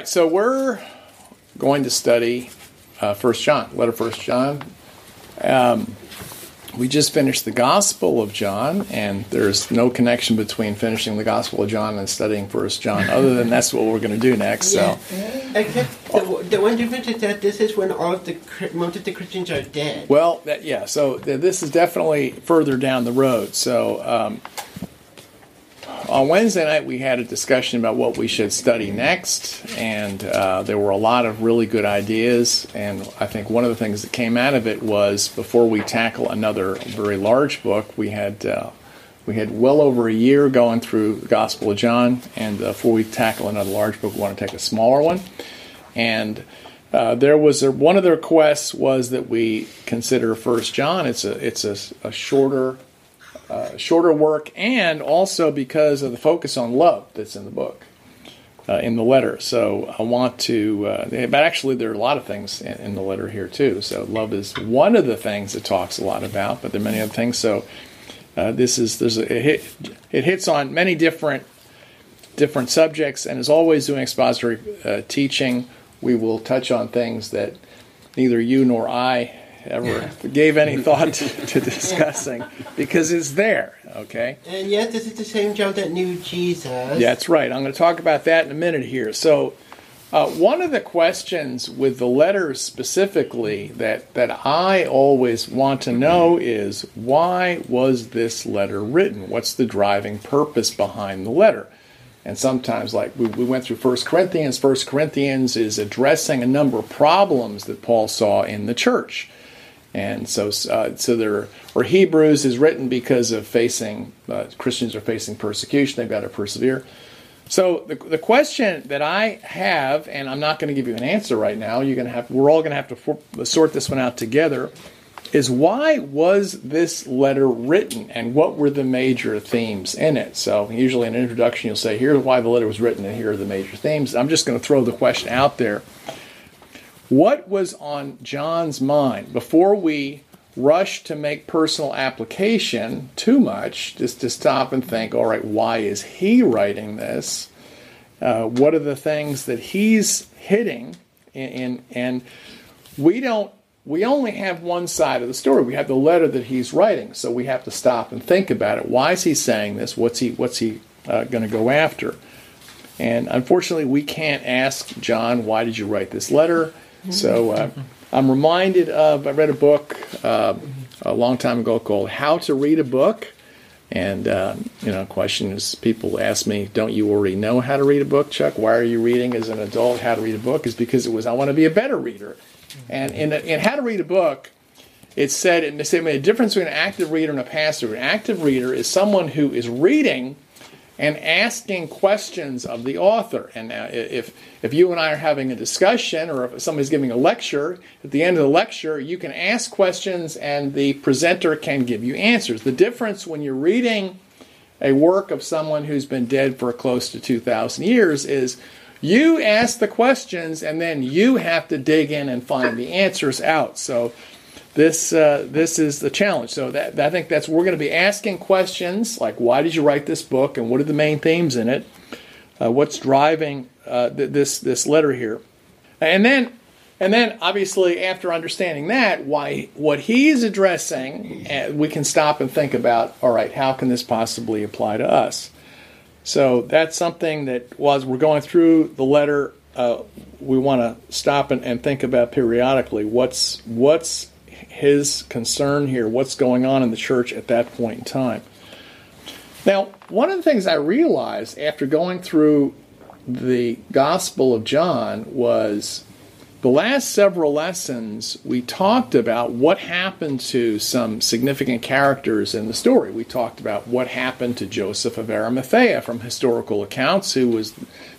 right, so we're going to study uh, First John, letter First John. Um, we just finished the Gospel of John, and there's no connection between finishing the Gospel of John and studying First John, other than that's what we're going to do next. Yeah. So, Except the, the one difference is that this is when all of the most of the Christians are dead. well, that, yeah. So th- this is definitely further down the road. So um, on Wednesday night, we had a discussion about what we should study next, and uh, there were a lot of really good ideas. And I think one of the things that came out of it was before we tackle another very large book, we had uh, we had well over a year going through the Gospel of John, and uh, before we tackle another large book, we want to take a smaller one. And uh, there was a, one of the requests was that we consider First John. It's a it's a, a shorter uh, shorter work, and also because of the focus on love that's in the book, uh, in the letter. So I want to, uh, but actually there are a lot of things in, in the letter here too. So love is one of the things it talks a lot about, but there are many other things. So uh, this is there's a, it, hit, it hits on many different different subjects, and as always doing expository uh, teaching, we will touch on things that neither you nor I ever gave any thought to, to discussing because it's there. Okay. And yet, this is the same John that knew Jesus. Yeah, that's right. I'm going to talk about that in a minute here. So, uh, one of the questions with the letters specifically that, that I always want to know is why was this letter written? What's the driving purpose behind the letter? And sometimes, like we, we went through First Corinthians, First Corinthians is addressing a number of problems that Paul saw in the church. And so, uh, so there, or Hebrews is written because of facing uh, Christians are facing persecution. They've got to persevere. So the, the question that I have, and I'm not going to give you an answer right now. You're going to have, we're all going to have to for, sort this one out together. Is why was this letter written, and what were the major themes in it? So usually in an introduction, you'll say, "Here's why the letter was written, and here are the major themes." I'm just going to throw the question out there. What was on John's mind before we rush to make personal application too much, just to stop and think, all right, why is he writing this? Uh, what are the things that he's hitting? And, and we don't, we only have one side of the story. We have the letter that he's writing, so we have to stop and think about it. Why is he saying this? What's he, what's he uh, going to go after? And unfortunately, we can't ask John, why did you write this letter? So uh, I'm reminded of, I read a book uh, a long time ago called How to Read a Book. And, uh, you know, question is people ask me, don't you already know how to read a book, Chuck? Why are you reading as an adult how to read a book? Is because it was, I want to be a better reader. And in, in How to Read a Book, it said, it said the difference between an active reader and a passive reader. An active reader is someone who is reading and asking questions of the author. And if if you and I are having a discussion, or if somebody's giving a lecture, at the end of the lecture, you can ask questions, and the presenter can give you answers. The difference when you're reading a work of someone who's been dead for close to two thousand years is you ask the questions, and then you have to dig in and find the answers out. So this uh, this is the challenge. So that, I think that's we're going to be asking questions like why did you write this book and what are the main themes in it? Uh, what's driving uh, th- this this letter here? And then and then obviously after understanding that why what he's addressing, uh, we can stop and think about all right how can this possibly apply to us? So that's something that was we're going through the letter. Uh, we want to stop and, and think about periodically what's what's his concern here, what's going on in the church at that point in time. Now, one of the things I realized after going through the Gospel of John was the last several lessons we talked about what happened to some significant characters in the story. We talked about what happened to Joseph of Arimathea from historical accounts, who was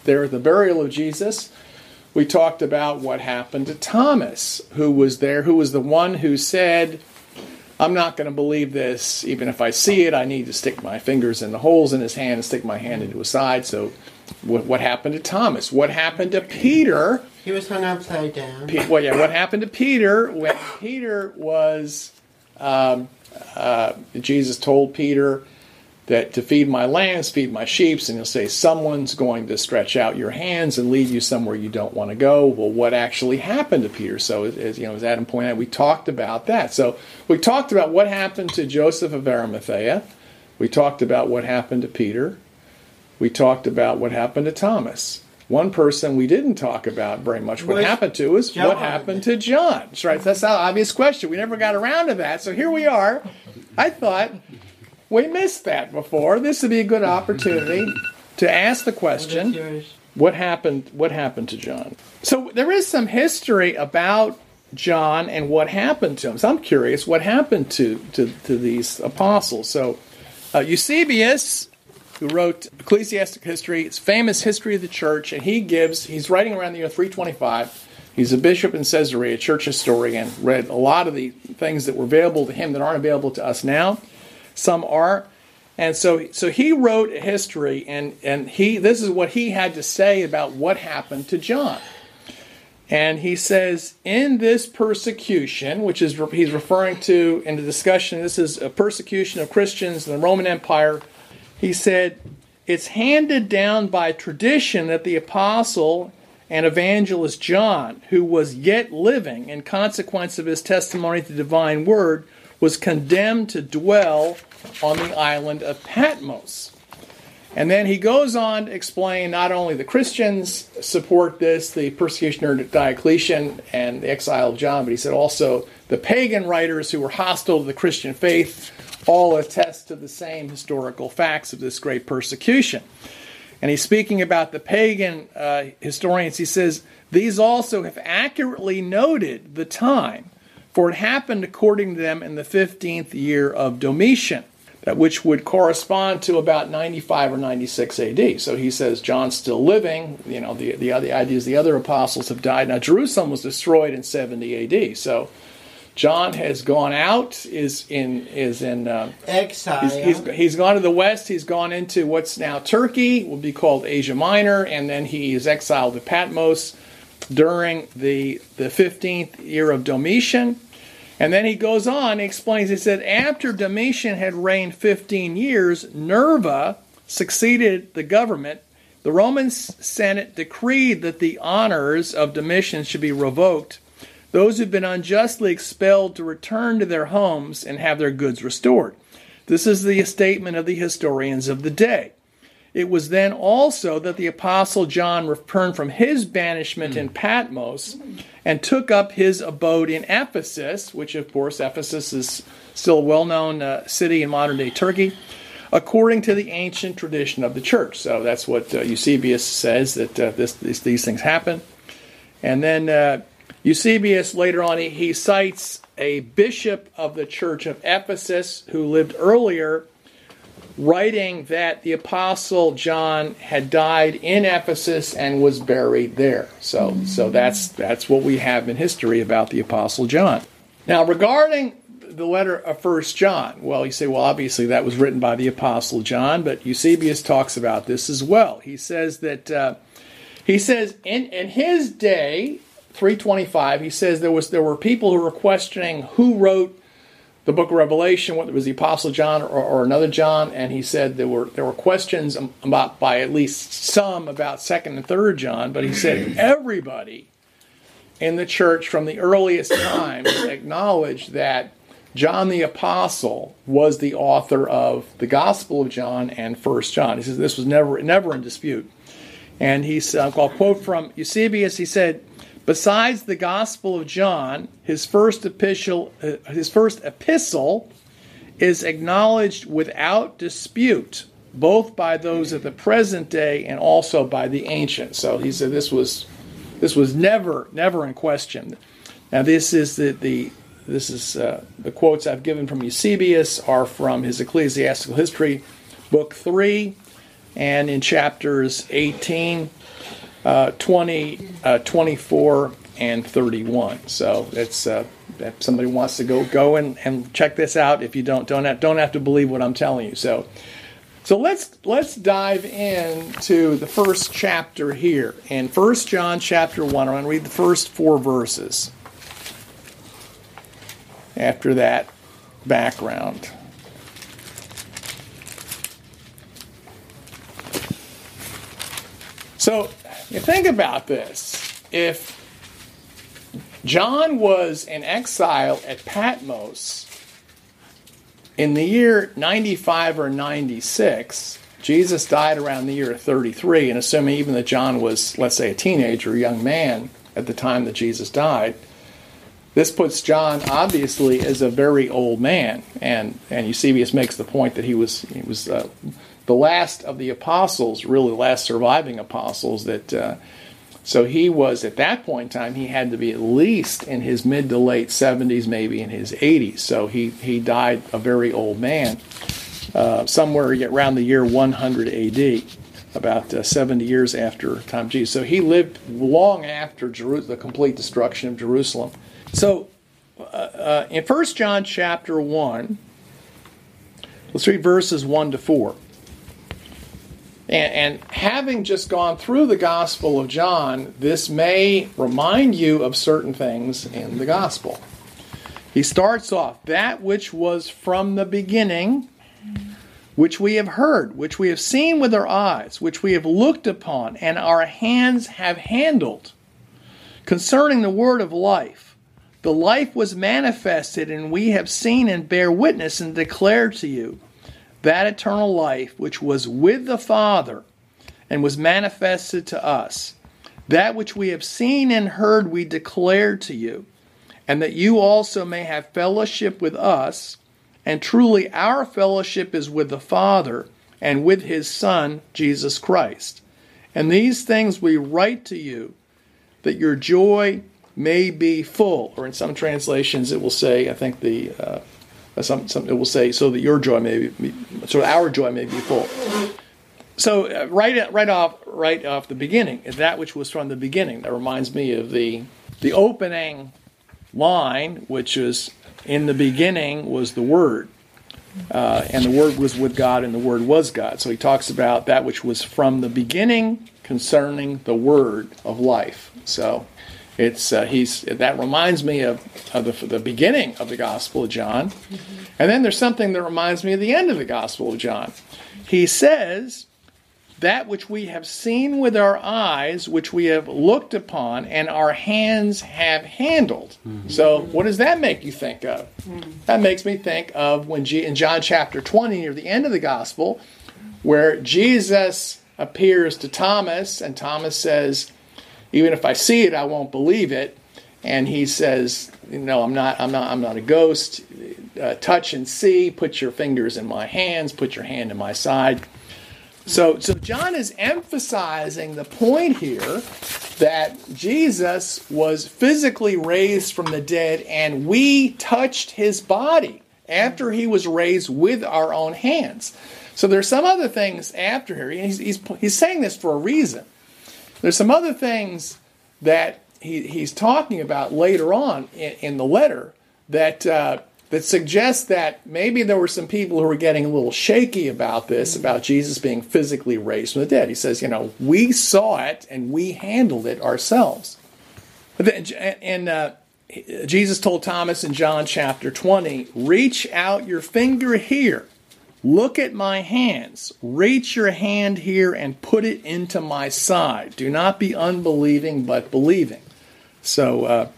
there at the burial of Jesus we talked about what happened to Thomas, who was there, who was the one who said, I'm not going to believe this. Even if I see it, I need to stick my fingers in the holes in his hand and stick my hand into his side. So, what, what happened to Thomas? What happened to Peter? He was hung upside down. Pe- well, yeah, what happened to Peter when Peter was, um, uh, Jesus told Peter that to feed my lambs, feed my sheep, and he'll say, Someone's going to stretch out your hands and lead you somewhere you don't want to go. Well, what actually happened to Peter? So, as, you know, as Adam pointed out, we talked about that. So, we talked about what happened to Joseph of Arimathea. We talked about what happened to Peter. We talked about what happened to Thomas. One person we didn't talk about very much what happened to is John. what happened to John. That's right. That's an obvious question. We never got around to that. So here we are. I thought we missed that before. This would be a good opportunity to ask the question: What happened? What happened to John? So there is some history about John and what happened to him. So I'm curious what happened to to, to these apostles. So uh, Eusebius, who wrote Ecclesiastic History, it's famous history of the church, and he gives. He's writing around the year 325. He's a bishop in Caesarea, church historian. Read a lot of the things that were available to him that aren't available to us now some are. And so, so he wrote history, and, and he, this is what he had to say about what happened to John. And he says, in this persecution, which is he's referring to in the discussion, this is a persecution of Christians in the Roman Empire. He said, it's handed down by tradition that the apostle and evangelist John, who was yet living in consequence of his testimony to the divine word, was condemned to dwell on the island of Patmos. And then he goes on to explain not only the Christians support this, the persecution of Diocletian and the exile of John, but he said also the pagan writers who were hostile to the Christian faith all attest to the same historical facts of this great persecution. And he's speaking about the pagan uh, historians. He says, These also have accurately noted the time for it happened according to them in the 15th year of Domitian, that which would correspond to about 95 or 96 AD. So he says John's still living. You know, the, the, the idea is the other apostles have died. Now, Jerusalem was destroyed in 70 AD. So John has gone out, is in is in uh, exile. He's, he's, he's gone to the west. He's gone into what's now Turkey, will be called Asia Minor, and then he is exiled to Patmos during the, the 15th year of Domitian. And then he goes on, he explains, he said, after Domitian had reigned 15 years, Nerva succeeded the government. The Roman Senate decreed that the honors of Domitian should be revoked. Those who've been unjustly expelled to return to their homes and have their goods restored. This is the statement of the historians of the day. It was then also that the Apostle John returned from his banishment in Patmos and took up his abode in Ephesus, which, of course, Ephesus is still a well known uh, city in modern day Turkey, according to the ancient tradition of the church. So that's what uh, Eusebius says that uh, this, this, these things happen. And then uh, Eusebius later on, he, he cites a bishop of the church of Ephesus who lived earlier writing that the apostle John had died in Ephesus and was buried there. So, so that's that's what we have in history about the apostle John. Now, regarding the letter of First John, well, you say, well, obviously that was written by the apostle John, but Eusebius talks about this as well. He says that uh, he says in in his day. 325 he says there was there were people who were questioning who wrote the book of Revelation, whether it was the Apostle John or, or, another John, and he said there were there were questions about by at least some about second and third John, but he said everybody in the church from the earliest times acknowledged that John the Apostle was the author of the Gospel of John and First John. He says this was never never in dispute. And he's uh, I'll quote from Eusebius. He said Besides the Gospel of John, his first epistle, uh, his first epistle is acknowledged without dispute, both by those of the present day and also by the ancients. So he said this was this was never never in question. Now this is the, the this is uh, the quotes I've given from Eusebius are from his Ecclesiastical History, book three, and in chapters eighteen uh, 20, uh, 24, and 31. So it's uh, if somebody wants to go go and, and check this out. If you don't don't have, don't have to believe what I'm telling you. So so let's let's dive into the first chapter here in First John chapter one. I'm going to read the first four verses. After that background. So you think about this. If John was in exile at Patmos in the year 95 or 96, Jesus died around the year 33, and assuming even that John was, let's say, a teenager, a young man at the time that Jesus died, this puts John obviously as a very old man, and and Eusebius makes the point that he was he was uh, the last of the apostles, really the last surviving apostles. That uh, so he was at that point in time he had to be at least in his mid to late seventies, maybe in his eighties. So he he died a very old man, uh, somewhere around the year 100 A.D about uh, 70 years after time Jesus. So he lived long after Jeru- the complete destruction of Jerusalem. So, uh, uh, in 1 John chapter 1, let's read verses 1 to 4. And, and, having just gone through the Gospel of John, this may remind you of certain things in the Gospel. He starts off, that which was from the beginning, which we have heard, which we have seen with our eyes, which we have looked upon, and our hands have handled, concerning the word of life. The life was manifested, and we have seen and bear witness and declare to you that eternal life which was with the Father and was manifested to us. That which we have seen and heard we declare to you, and that you also may have fellowship with us. And truly, our fellowship is with the Father and with his Son, Jesus Christ. And these things we write to you, that your joy may be full, or in some translations it will say, I think the uh, some, some it will say, so that your joy may be, so our joy may be full. So uh, right right off right off the beginning, that which was from the beginning. That reminds me of the the opening line, which is in the beginning was the Word. Uh, and the Word was with God, and the Word was God. So he talks about that which was from the beginning concerning the Word of life. So it's uh, he's that reminds me of, of the, the, beginning of the Gospel of John, mm-hmm. and then there's something that reminds me of the end of the Gospel of John. He says that which we have seen with our eyes, which we have looked upon, and our hands have handled. Mm-hmm. So, what does that make you think of? Mm-hmm. That makes me think of when G- in John chapter 20, near the end of the Gospel, where Jesus appears to Thomas, and Thomas says even if I see it, I won't believe it. And he says, you know, I'm not, I'm not, I'm not a ghost. Uh, touch and see. Put your fingers in my hands. Put your hand in my side. So, so John is emphasizing the point here that Jesus was physically raised from the dead, and we touched his body after he was raised with our own hands. So there's some other things after here. He's, he's, he's saying this for a reason. There's some other things that he, he's talking about later on in, in the letter that uh, that suggests that maybe there were some people who were getting a little shaky about this, about Jesus being physically raised from the dead. He says, you know, we saw it and we handled it ourselves. And uh, Jesus told Thomas in John chapter 20, reach out your finger here Look at my hands. Reach your hand here and put it into my side. Do not be unbelieving, but believing. So, uh,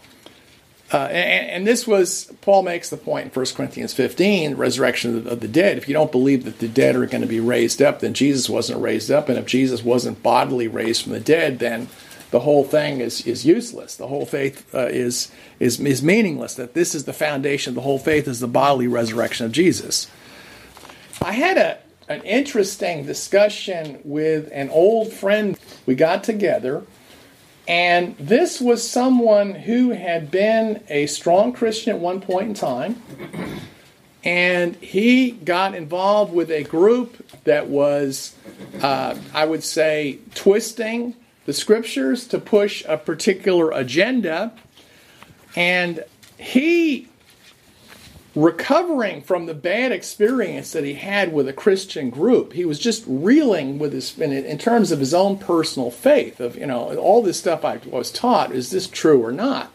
uh, and, and, this was, Paul makes the point in 1 Corinthians 15, resurrection of the, dead. If you don't believe that the dead are going to be raised up, then Jesus wasn't raised up. And if Jesus wasn't bodily raised from the dead, then the whole thing is, is useless. The whole faith uh, is, is, is meaningless. That this is the foundation of the whole faith is the bodily resurrection of Jesus. I had a an interesting discussion with an old friend. We got together, and this was someone who had been a strong Christian at one point in time. And he got involved with a group that was, uh, I would say, twisting the scriptures to push a particular agenda. And he recovering from the bad experience that he had with a Christian group. He was just reeling with his in, in, terms of his own personal faith of you know all this stuff I was taught is this true or not?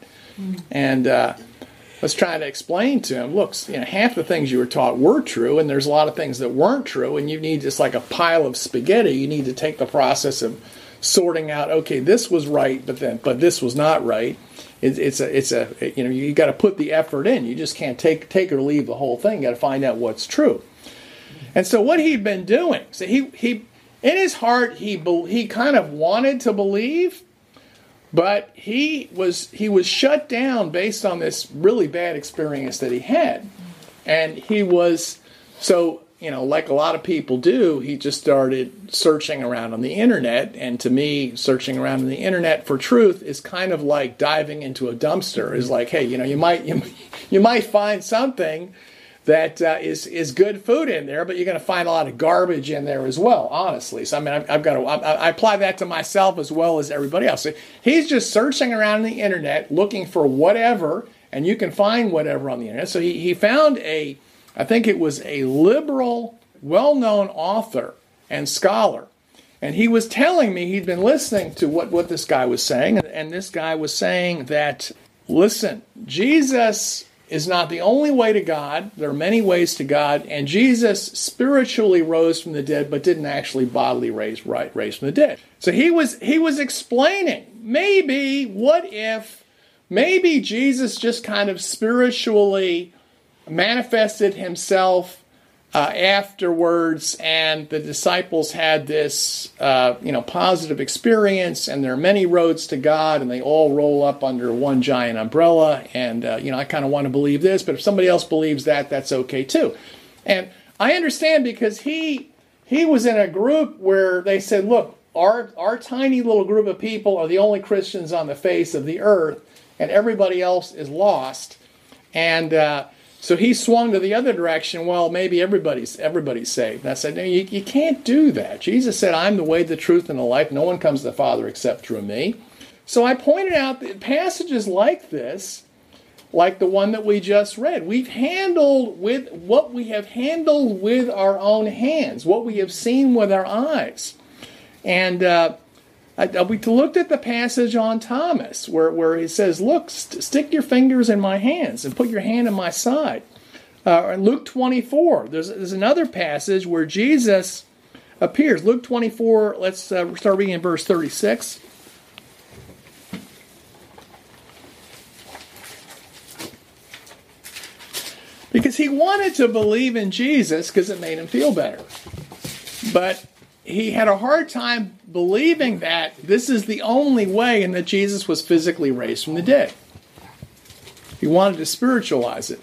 And uh, I was trying to explain to him, look, you know, half the things you were taught were true, and there's a lot of things that weren't true, and you need just like a pile of spaghetti. You need to take the process of sorting out, okay, this was right, but then but this was not right. It, it's a it's a you know you got to put the effort in. You just can't take take or leave the whole thing. You got to find out what's true. And so what he'd been doing, so he he in his heart he he kind of wanted to believe, but he was he was shut down based on this really bad experience that he had, and he was so you know, like a lot of people do, he just started searching around on the internet. And to me, searching around on the internet for truth is kind of like diving into a dumpster. Is like, hey, you know, you might you, you might find something that uh, is is good food in there, but you're going to find a lot of garbage in there as well. Honestly, so I mean, I've, I've got to I, I, apply that to myself as well as everybody else. So he's just searching around on the internet looking for whatever, and you can find whatever on the internet. So he he found a I think it was a liberal, well known author and scholar. And he was telling me he'd been listening to what, what this guy was saying. And this guy was saying that, listen, Jesus is not the only way to God. There are many ways to God. And Jesus spiritually rose from the dead, but didn't actually bodily raise, right, raise from the dead. So he was, he was explaining maybe, what if, maybe Jesus just kind of spiritually manifested himself uh, afterwards, and the disciples had this, uh, you know, positive experience. And there are many roads to God, and they all roll up under one giant umbrella. And uh, you know, I kind of want to believe this, but if somebody else believes that, that's okay too. And I understand because he he was in a group where they said, look, our our tiny little group of people are the only Christians on the face of the earth, and everybody else is lost. And uh, so he swung to the other direction. Well, maybe everybody's everybody's saved. And I said, no, you, you can't do that. Jesus said, "I'm the way, the truth, and the life. No one comes to the Father except through me." So I pointed out that passages like this, like the one that we just read, we've handled with what we have handled with our own hands, what we have seen with our eyes, and. Uh, I, we looked at the passage on Thomas where, where he says, Look, st- stick your fingers in my hands and put your hand in my side. Uh, Luke 24, there's, there's another passage where Jesus appears. Luke 24, let's uh, start reading in verse 36. Because he wanted to believe in Jesus because it made him feel better. But he had a hard time believing that this is the only way and that Jesus was physically raised from the dead. He wanted to spiritualize it.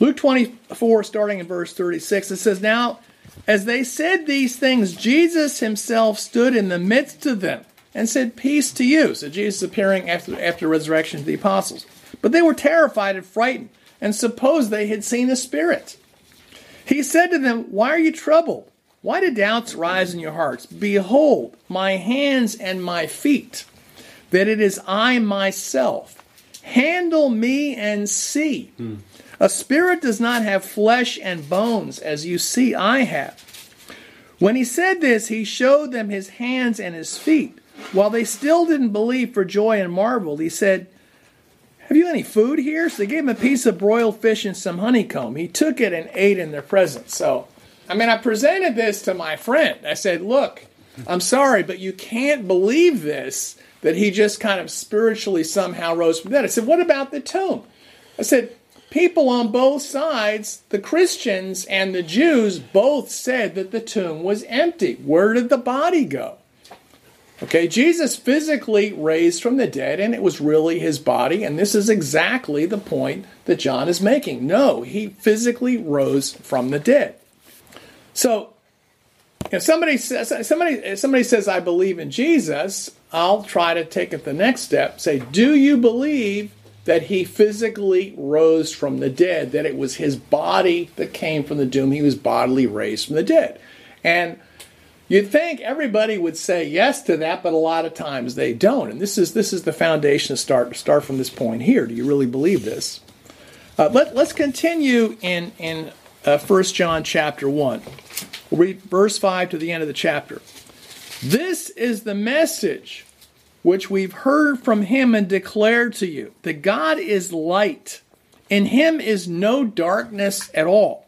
Luke 24, starting in verse 36, it says, Now, as they said these things, Jesus himself stood in the midst of them and said, Peace to you. So Jesus appearing after, after resurrection to the apostles. But they were terrified and frightened and supposed they had seen a spirit. He said to them, Why are you troubled? Why do doubts rise in your hearts? Behold, my hands and my feet, that it is I myself. Handle me and see. A spirit does not have flesh and bones, as you see I have. When he said this, he showed them his hands and his feet. While they still didn't believe for joy and marveled, he said, have you any food here? So they gave him a piece of broiled fish and some honeycomb. He took it and ate in their presence. So, I mean, I presented this to my friend. I said, Look, I'm sorry, but you can't believe this that he just kind of spiritually somehow rose from that. I said, What about the tomb? I said, People on both sides, the Christians and the Jews, both said that the tomb was empty. Where did the body go? Okay, Jesus physically raised from the dead, and it was really his body, and this is exactly the point that John is making. No, he physically rose from the dead. So, if somebody says somebody if somebody says I believe in Jesus, I'll try to take it the next step. Say, do you believe that he physically rose from the dead? That it was his body that came from the doom? He was bodily raised from the dead, and You'd think everybody would say yes to that, but a lot of times they don't. And this is this is the foundation to start start from this point here. Do you really believe this? Uh, let, let's continue in in uh, 1 John chapter 1. We'll read verse 5 to the end of the chapter. This is the message which we've heard from him and declared to you that God is light. In him is no darkness at all.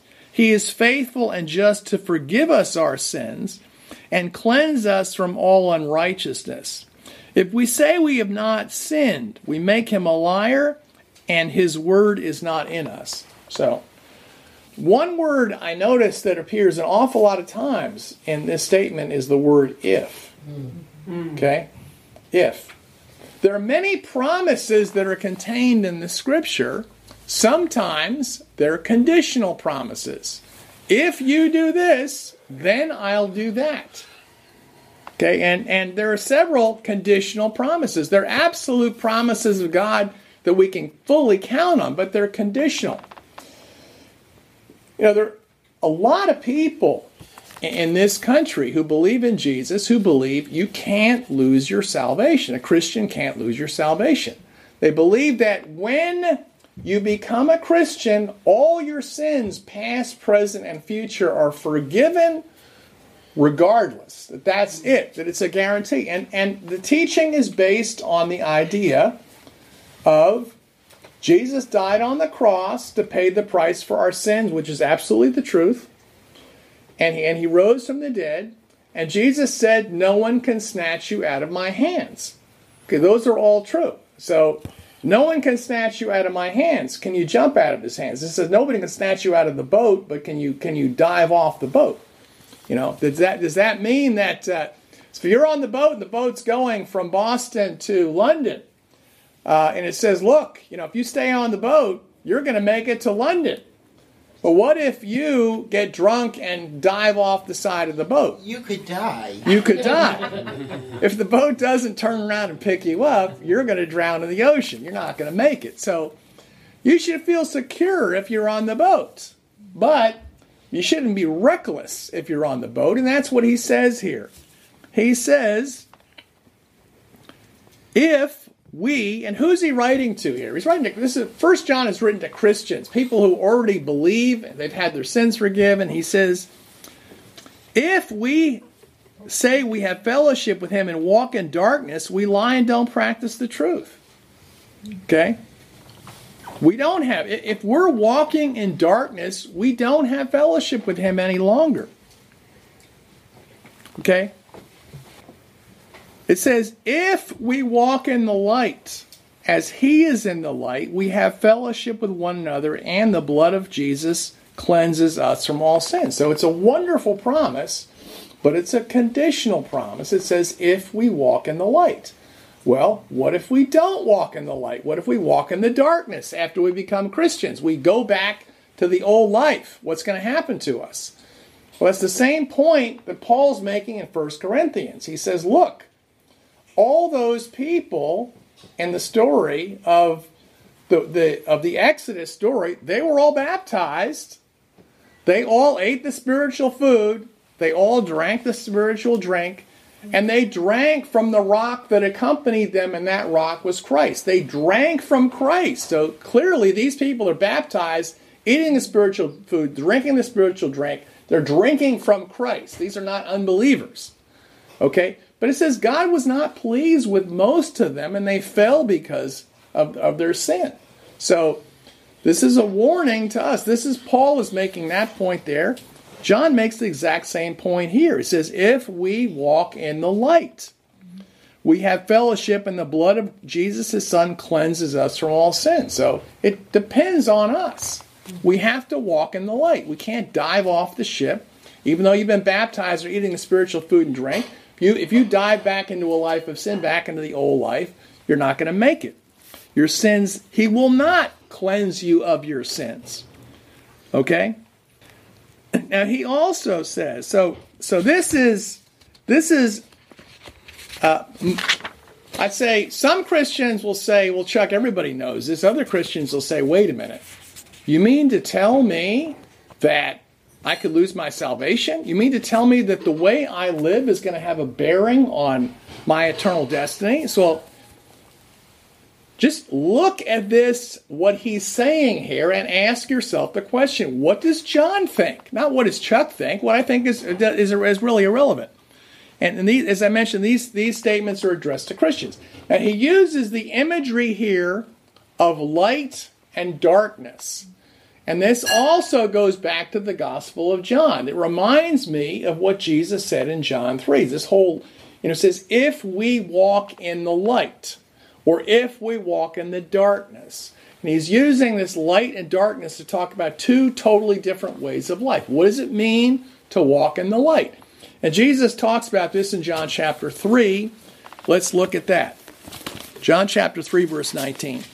he is faithful and just to forgive us our sins and cleanse us from all unrighteousness. If we say we have not sinned, we make him a liar, and his word is not in us. So, one word I notice that appears an awful lot of times in this statement is the word if. Hmm. Okay? If. There are many promises that are contained in the scripture. Sometimes they're conditional promises. If you do this, then I'll do that. Okay, and, and there are several conditional promises. They're absolute promises of God that we can fully count on, but they're conditional. You know, there are a lot of people in this country who believe in Jesus who believe you can't lose your salvation. A Christian can't lose your salvation. They believe that when you become a Christian, all your sins, past, present, and future, are forgiven regardless. That that's it, that it's a guarantee. And, and the teaching is based on the idea of Jesus died on the cross to pay the price for our sins, which is absolutely the truth. And he, and he rose from the dead. And Jesus said, No one can snatch you out of my hands. Okay, those are all true. So, no one can snatch you out of my hands. Can you jump out of his hands? It says nobody can snatch you out of the boat, but can you can you dive off the boat? You know, does that does that mean that uh, if you're on the boat and the boat's going from Boston to London, uh, and it says, look, you know, if you stay on the boat, you're going to make it to London. But what if you get drunk and dive off the side of the boat? You could die. You could die. if the boat doesn't turn around and pick you up, you're going to drown in the ocean. You're not going to make it. So you should feel secure if you're on the boat. But you shouldn't be reckless if you're on the boat. And that's what he says here. He says, if we and who's he writing to here? He's writing to this is first john is written to christians people who already believe they've had their sins forgiven. He says if we say we have fellowship with him and walk in darkness we lie and don't practice the truth. Okay? We don't have if we're walking in darkness we don't have fellowship with him any longer. Okay it says, If we walk in the light, as he is in the light, we have fellowship with one another, and the blood of Jesus cleanses us from all sin. So it's a wonderful promise, but it's a conditional promise. It says, If we walk in the light. Well, what if we don't walk in the light? What if we walk in the darkness after we become Christians? We go back to the old life. What's going to happen to us? Well, that's the same point that Paul's making in 1 Corinthians. He says, Look, all those people in the story of the, the of the Exodus story, they were all baptized. They all ate the spiritual food. They all drank the spiritual drink. And they drank from the rock that accompanied them, and that rock was Christ. They drank from Christ. So clearly, these people are baptized, eating the spiritual food, drinking the spiritual drink. They're drinking from Christ. These are not unbelievers. Okay? But it says God was not pleased with most of them, and they fell because of, of their sin. So this is a warning to us. This is Paul is making that point there. John makes the exact same point here. He says, If we walk in the light, we have fellowship, and the blood of Jesus, his son, cleanses us from all sin. So it depends on us. We have to walk in the light. We can't dive off the ship. Even though you've been baptized or eating the spiritual food and drink, you, if you dive back into a life of sin, back into the old life, you're not going to make it. Your sins, He will not cleanse you of your sins. Okay? Now He also says, so so this is this is uh, I'd say some Christians will say, well, Chuck, everybody knows this. Other Christians will say, wait a minute. You mean to tell me that I could lose my salvation? You mean to tell me that the way I live is going to have a bearing on my eternal destiny? So just look at this, what he's saying here, and ask yourself the question what does John think? Not what does Chuck think. What I think is, is, is really irrelevant. And, and these, as I mentioned, these, these statements are addressed to Christians. And he uses the imagery here of light and darkness. And this also goes back to the Gospel of John. It reminds me of what Jesus said in John 3. This whole, you know, says, if we walk in the light, or if we walk in the darkness. And he's using this light and darkness to talk about two totally different ways of life. What does it mean to walk in the light? And Jesus talks about this in John chapter 3. Let's look at that. John chapter 3, verse 19.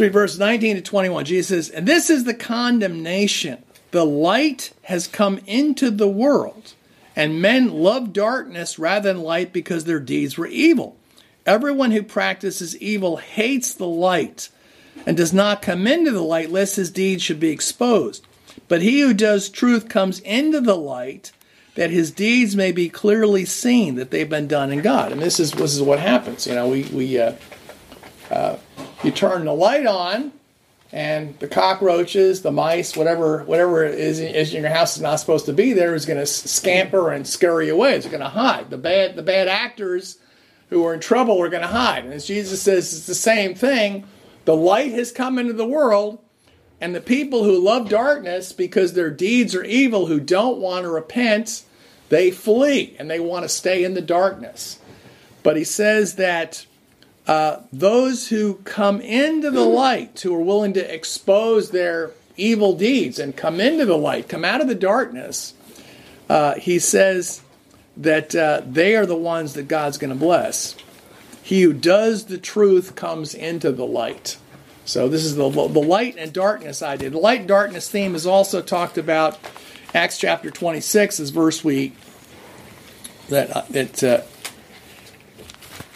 3, verse 19 to 21, Jesus says, And this is the condemnation. The light has come into the world, and men love darkness rather than light because their deeds were evil. Everyone who practices evil hates the light and does not come into the light lest his deeds should be exposed. But he who does truth comes into the light that his deeds may be clearly seen that they've been done in God. And this is this is what happens. You know, we we uh, uh, you turn the light on, and the cockroaches, the mice, whatever whatever is, is in your house is not supposed to be there is going to scamper and scurry away. It's going to hide. The bad the bad actors who are in trouble are going to hide. And as Jesus says, it's the same thing. The light has come into the world, and the people who love darkness because their deeds are evil, who don't want to repent, they flee and they want to stay in the darkness. But he says that uh, those who come into the light, who are willing to expose their evil deeds and come into the light, come out of the darkness, uh, he says that uh, they are the ones that God's going to bless. He who does the truth comes into the light. So this is the, the light and darkness idea. The light darkness theme is also talked about. Acts chapter 26 is verse we that uh, that uh,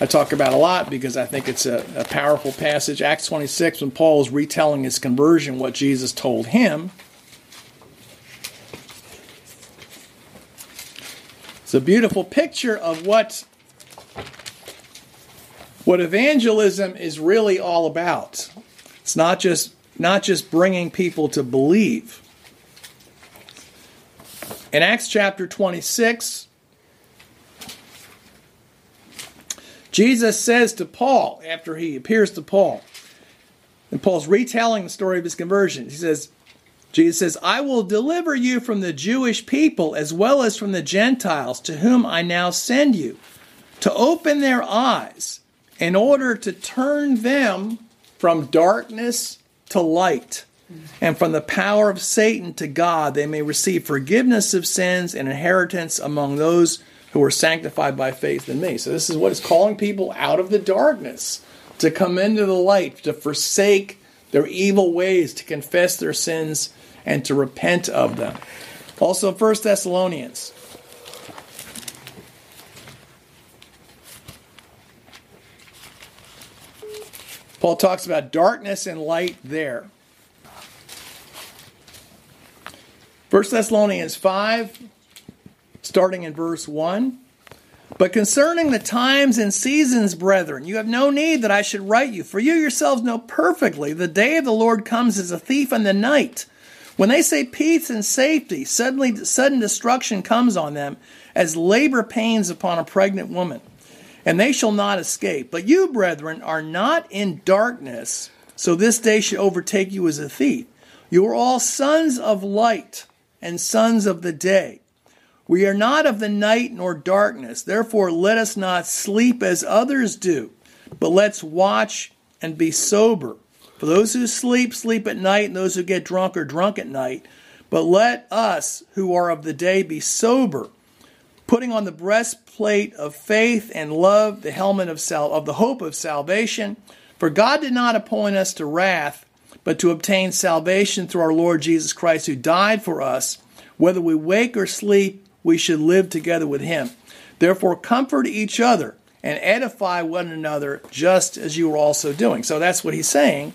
I talk about a lot because I think it's a, a, powerful passage. Acts 26, when Paul is retelling his conversion, what Jesus told him. It's a beautiful picture of what, what evangelism is really all about. It's not just, not just bringing people to believe. In Acts chapter 26, Jesus says to Paul, after he appears to Paul, and Paul's retelling the story of his conversion, he says, Jesus says, I will deliver you from the Jewish people as well as from the Gentiles to whom I now send you, to open their eyes in order to turn them from darkness to light and from the power of Satan to God, they may receive forgiveness of sins and inheritance among those who are sanctified by faith in me. So this is what is calling people out of the darkness to come into the light, to forsake their evil ways, to confess their sins, and to repent of them. Also, 1 Thessalonians. Paul talks about darkness and light there. 1 Thessalonians 5, starting in verse 1. But concerning the times and seasons, brethren, you have no need that I should write you, for you yourselves know perfectly the day of the Lord comes as a thief in the night. When they say peace and safety, suddenly sudden destruction comes on them, as labor pains upon a pregnant woman, and they shall not escape. But you, brethren, are not in darkness, so this day should overtake you as a thief. You are all sons of light and sons of the day. We are not of the night nor darkness. Therefore, let us not sleep as others do, but let's watch and be sober. For those who sleep, sleep at night, and those who get drunk are drunk at night. But let us who are of the day be sober, putting on the breastplate of faith and love, the helmet of, sal- of the hope of salvation. For God did not appoint us to wrath, but to obtain salvation through our Lord Jesus Christ, who died for us. Whether we wake or sleep, we should live together with him. Therefore, comfort each other and edify one another, just as you are also doing. So that's what he's saying.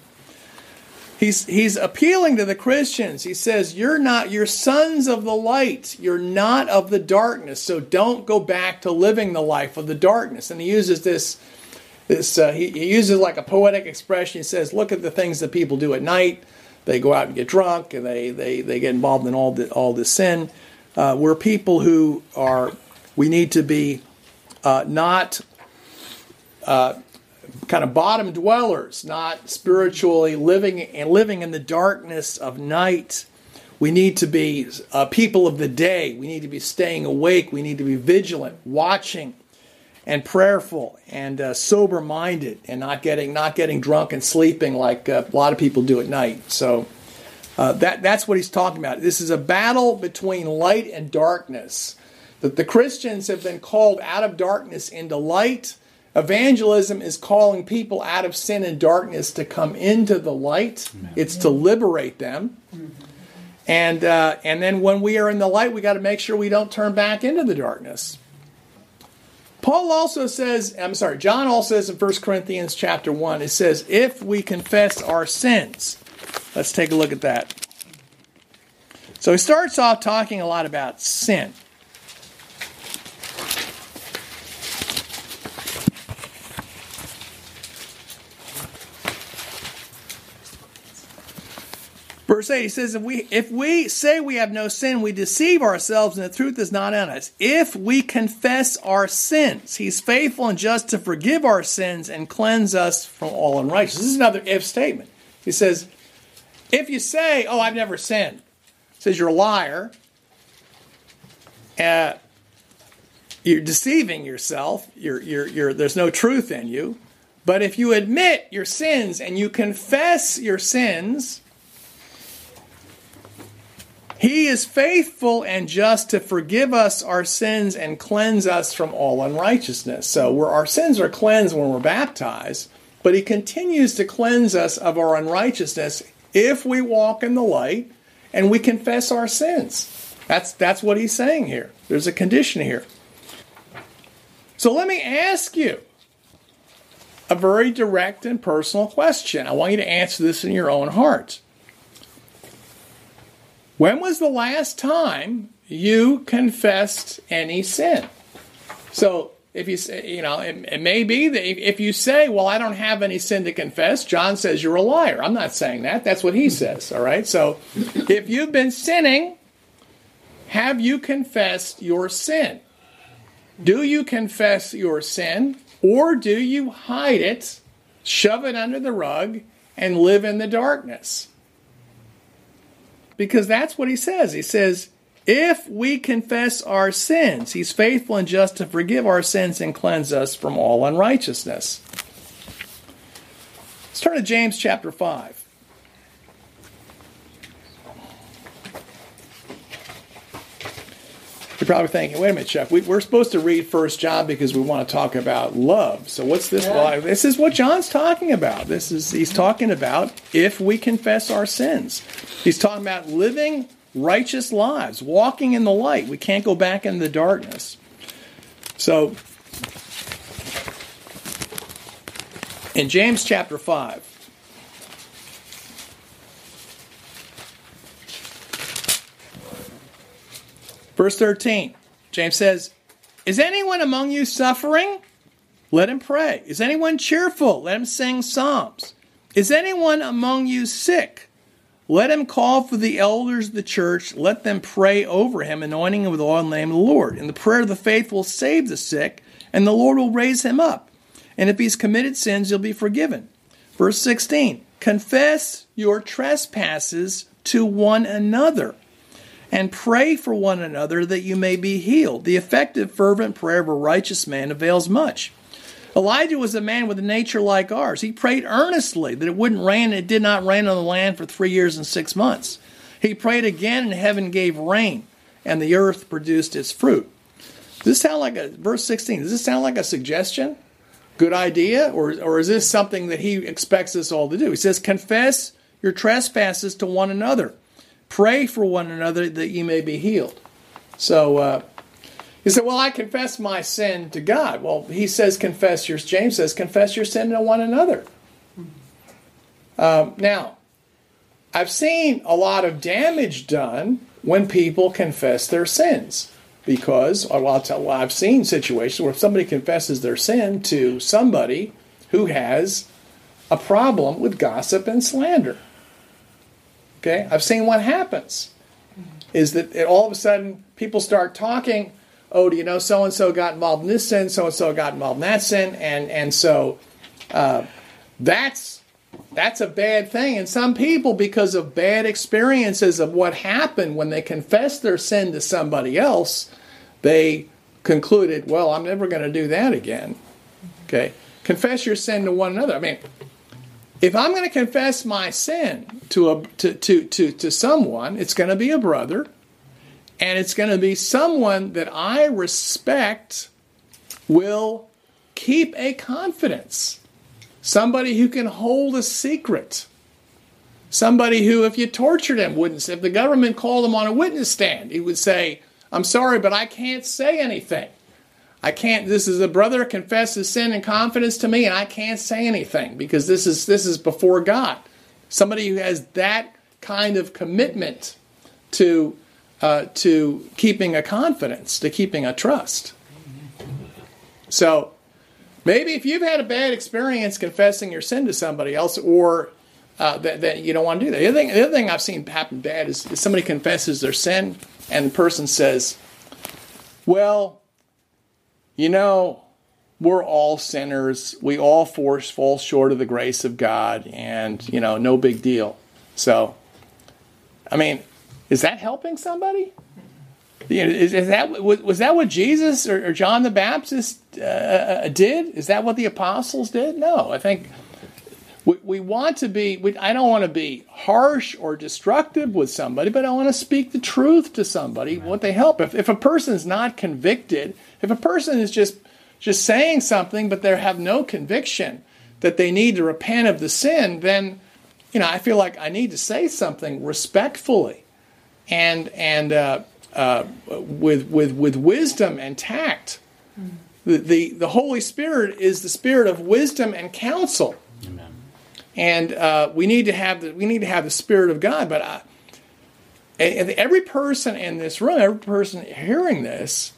He's, he's appealing to the Christians. He says, You're not, you're sons of the light. You're not of the darkness. So don't go back to living the life of the darkness. And he uses this this uh, he, he, uses like a poetic expression. He says, "Look at the things that people do at night. They go out and get drunk, and they they, they get involved in all the, all this sin. Uh, we're people who are. We need to be uh, not." Uh, kind of bottom dwellers, not spiritually living and living in the darkness of night. We need to be uh, people of the day. We need to be staying awake. We need to be vigilant, watching, and prayerful and uh, sober minded and not getting not getting drunk and sleeping like uh, a lot of people do at night. So uh, that that's what he's talking about. This is a battle between light and darkness. That the Christians have been called out of darkness into light. Evangelism is calling people out of sin and darkness to come into the light. Amen. It's to liberate them. And uh, and then when we are in the light, we got to make sure we don't turn back into the darkness. Paul also says, I'm sorry, John also says in 1 Corinthians chapter 1, it says, if we confess our sins. Let's take a look at that. So he starts off talking a lot about sin. Verse 8, he says, if we, if we say we have no sin, we deceive ourselves and the truth is not in us. If we confess our sins, he's faithful and just to forgive our sins and cleanse us from all unrighteousness. This is another if statement. He says, if you say, oh, I've never sinned, says you're a liar, uh, you're deceiving yourself, you're, you're, you're, there's no truth in you. But if you admit your sins and you confess your sins, he is faithful and just to forgive us our sins and cleanse us from all unrighteousness. So, our sins are cleansed when we're baptized, but He continues to cleanse us of our unrighteousness if we walk in the light and we confess our sins. That's, that's what He's saying here. There's a condition here. So, let me ask you a very direct and personal question. I want you to answer this in your own heart. When was the last time you confessed any sin? So, if you say, you know, it, it, may be that if you say, well, I don't have any sin to confess, John says you're a liar. I'm not saying that. That's what he says. All right. So, if you've been sinning, have you confessed your sin? Do you confess your sin or do you hide it, shove it under the rug, and live in the darkness? because that's what he says. He says, if we confess our sins, he's faithful and just to forgive our sins and cleanse us from all unrighteousness. Let's turn to James chapter 5. You're probably thinking, wait a minute, Chuck, we, are supposed to read First John because we want to talk about love. So what's this? Yeah. This is what John's talking about. This is he's talking about if we confess our sins. He's talking about living righteous lives, walking in the light. We can't go back in the darkness. So in James chapter 5, Verse 13, James says, Is anyone among you suffering? Let him pray. Is anyone cheerful? Let him sing psalms. Is anyone among you sick? Let him call for the elders of the church. Let them pray over him, anointing him with oil in the name of the Lord. And the prayer of the faith will save the sick, and the Lord will raise him up. And if he's committed sins, he'll be forgiven. Verse 16 Confess your trespasses to one another and pray for one another that you may be healed. The effective, fervent prayer of a righteous man avails much. Elijah was a man with a nature like ours. He prayed earnestly that it wouldn't rain. And it did not rain on the land for three years and six months. He prayed again, and heaven gave rain, and the earth produced its fruit. Does this sound like a verse 16? Does this sound like a suggestion? Good idea? Or, or is this something that he expects us all to do? He says, Confess your trespasses to one another. Pray for one another that ye may be healed. So uh, he said, Well, I confess my sin to God. Well, he says, Confess your, James says, confess your sin to one another. Um, now, I've seen a lot of damage done when people confess their sins. Because, well, I've seen situations where somebody confesses their sin to somebody who has a problem with gossip and slander. Okay, I've seen what happens is that it, all of a sudden people start talking. Oh, do you know so and so got involved in this sin? So and so got involved in that sin, and and so uh, that's that's a bad thing. And some people, because of bad experiences of what happened when they confessed their sin to somebody else, they concluded, well, I'm never going to do that again. Okay, confess your sin to one another. I mean, if I'm going to confess my sin to, a, to, to, to, to someone, it's going to be a brother, and it's going to be someone that I respect will keep a confidence. Somebody who can hold a secret. Somebody who, if you tortured him, wouldn't if the government called him on a witness stand, he would say, I'm sorry, but I can't say anything. I can't. This is a brother confesses sin and confidence to me, and I can't say anything because this is this is before God. Somebody who has that kind of commitment to uh, to keeping a confidence, to keeping a trust. So maybe if you've had a bad experience confessing your sin to somebody else, or uh, that, that, you don't want to do that. The other thing, the other thing I've seen happen bad is, is somebody confesses their sin, and the person says, "Well." you know, we're all sinners. We all force fall short of the grace of God, and you know, no big deal. So, I mean, is that helping somebody? You know, is, is, that was, was, that what Jesus or, or John the Baptist uh, uh, did? Is that what the apostles did? No, I think we, we want to be. We, I don't want to be harsh or destructive with somebody, but I want to speak the truth to somebody. What they help. If if a person's not convicted if a person is just just saying something but they have no conviction that they need to repent of the sin, then you know I feel like I need to say something respectfully and and uh, uh, with with with wisdom and tact. The, the, the Holy Spirit is the spirit of wisdom and counsel, Amen. and uh, we need to have the we need to have the Spirit of God. But I, every person in this room, every person hearing this,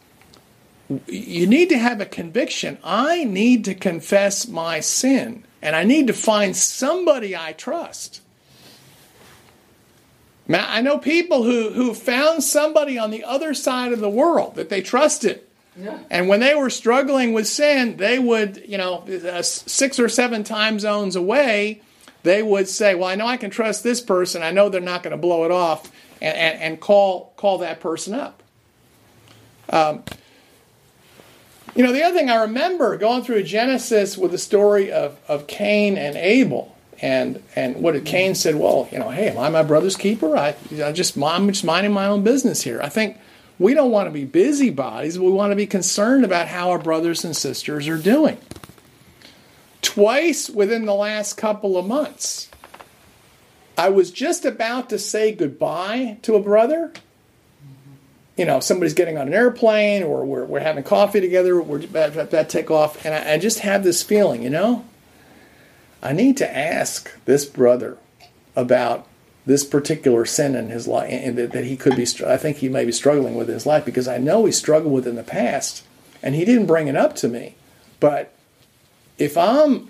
you need to have a conviction. I need to confess my sin, and I need to find somebody I trust. Now, I know people who, who found somebody on the other side of the world that they trusted. Yeah. And when they were struggling with sin, they would, you know, uh, six or seven time zones away, they would say, Well, I know I can trust this person. I know they're not going to blow it off, and, and, and, call, call that person up. Um, you know, the other thing I remember going through Genesis with the story of, of Cain and Abel. And and what did Cain said, well, you know, hey, am I my brother's keeper? I, I just I'm just minding my own business here. I think we don't want to be busybodies. We want to be concerned about how our brothers and sisters are doing. Twice within the last couple of months, I was just about to say goodbye to a brother you know, somebody's getting on an airplane or we're, we're having coffee together, we're about to take off, and I, I just have this feeling, you know, I need to ask this brother about this particular sin in his life and that, that he could be, I think he may be struggling with in his life because I know he struggled with in the past and he didn't bring it up to me. But if I'm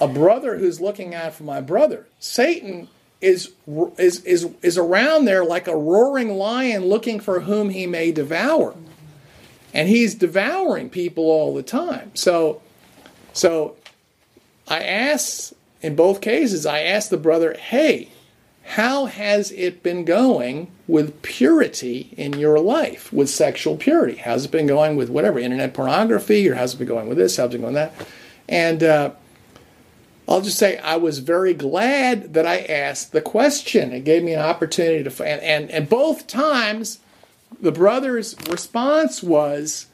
a brother who's looking out for my brother, Satan is, is, is, is around there like a roaring lion looking for whom he may devour. And he's devouring people all the time. So, so I asked, in both cases, I asked the brother, hey, how has it been going with purity in your life, with sexual purity? How's it been going with whatever, internet pornography, or how's it been going with this, how's it been going with that? And uh, I'll just say I was very glad that I asked the question. It gave me an opportunity to, and, and, and both times the brother's response was,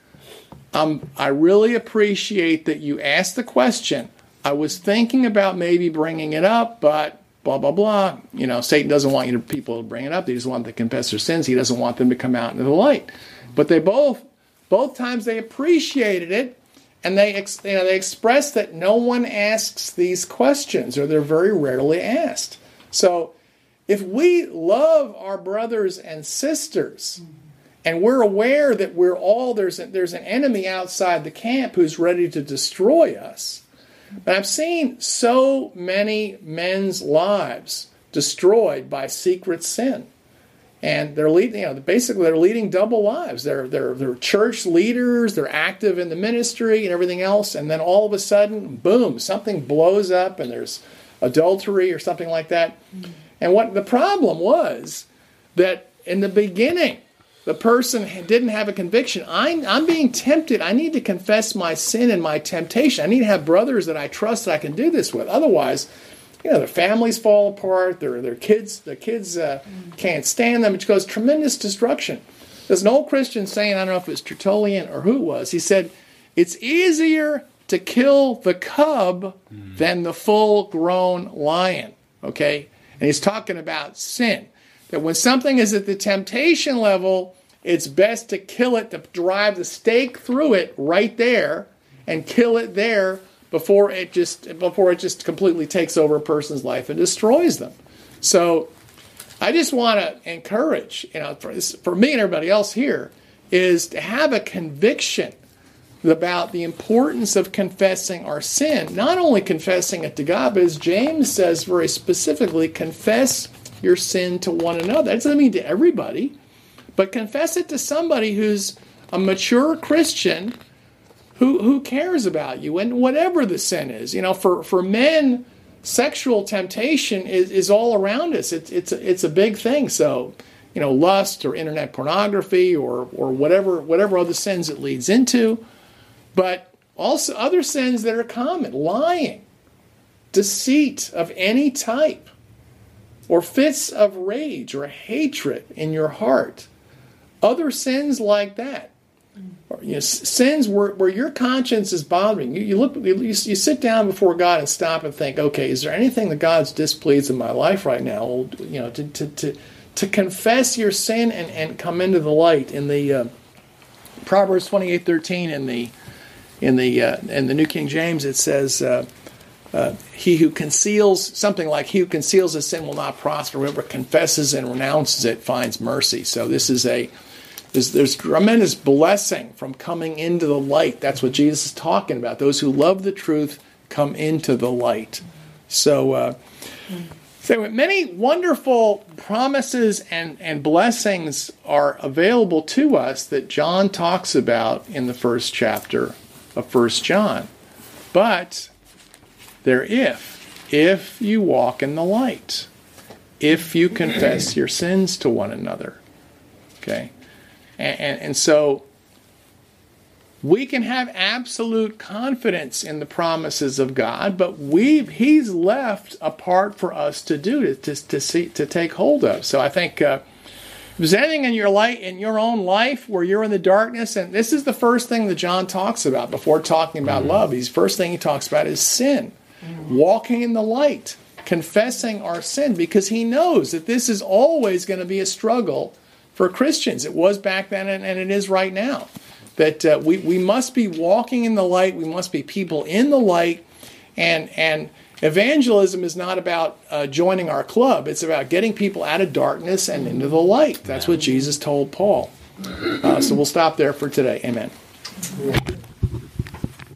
um, I really appreciate that you asked the question. I was thinking about maybe bringing it up, but blah blah blah. You know, Satan doesn't want you to people to bring it up. They just want to confess their sins. He doesn't want them to come out into the light. But they both both times they appreciated it, and they ex, you know they expressed that no one asks these questions, or they're very rarely asked. So, if we love our brothers and sisters. And we're aware that we're all there's a, there's an enemy outside the camp who's ready to destroy us. But I've seen so many men's lives destroyed by secret sin. And they're leading, you know, basically they're leading double lives. They're, they're, they're church leaders, they're active in the ministry and everything else. And then all of a sudden, boom, something blows up and there's adultery or something like that. And what the problem was that in the beginning, the person didn't have a conviction. I'm, I'm being tempted. I need to confess my sin and my temptation. I need to have brothers that I trust that I can do this with. Otherwise, you know, their families fall apart. Their their kids their kids uh, can't stand them. It goes tremendous destruction. There's an old Christian saying, I don't know if it's Tertullian or who it was. He said, "It's easier to kill the cub than the full-grown lion." Okay, and he's talking about sin. That when something is at the temptation level, it's best to kill it, to drive the stake through it right there, and kill it there before it just before it just completely takes over a person's life and destroys them. So I just want to encourage, you know, for, this, for me and everybody else here, is to have a conviction about the importance of confessing our sin. Not only confessing it to God, but as James says very specifically, confess your sin to one another. That doesn't mean to everybody, but confess it to somebody who's a mature Christian who, who cares about you and whatever the sin is. You know, for, for men, sexual temptation is, is all around us. It's, it's, it's a big thing. So, you know, lust or internet pornography or, or whatever, whatever other sins it leads into. But also other sins that are common lying, deceit of any type, or fits of rage or hatred in your heart. Other sins like that. You know, sins where, where your conscience is bothering you. You look, you, you sit down before God and stop and think, okay, is there anything that God's displeased in my life right now? You know, to, to, to, to confess your sin and, and come into the light. In the uh, Proverbs twenty eight thirteen in the in the uh, in the New King James, it says. Uh, uh, he who conceals something like he who conceals a sin will not prosper. Whoever confesses and renounces it finds mercy. So this is a there's, there's tremendous blessing from coming into the light. That's what Jesus is talking about. Those who love the truth come into the light. So, uh, so many wonderful promises and, and blessings are available to us that John talks about in the first chapter of First John. But they're if. If you walk in the light. If you confess your sins to one another. Okay? And, and, and, so we can have absolute confidence in the promises of God, but we He's left a part for us to do to, to, to, see, to take hold of. So I think uh, if there's anything in your light in your own life where you're in the darkness, and this is the first thing that John talks about before talking about mm-hmm. love. He's first thing he talks about is sin. Walking in the light, confessing our sin, because he knows that this is always going to be a struggle for Christians. It was back then, and, and it is right now. That uh, we we must be walking in the light. We must be people in the light, and and evangelism is not about uh, joining our club. It's about getting people out of darkness and into the light. That's what Jesus told Paul. Uh, so we'll stop there for today. Amen.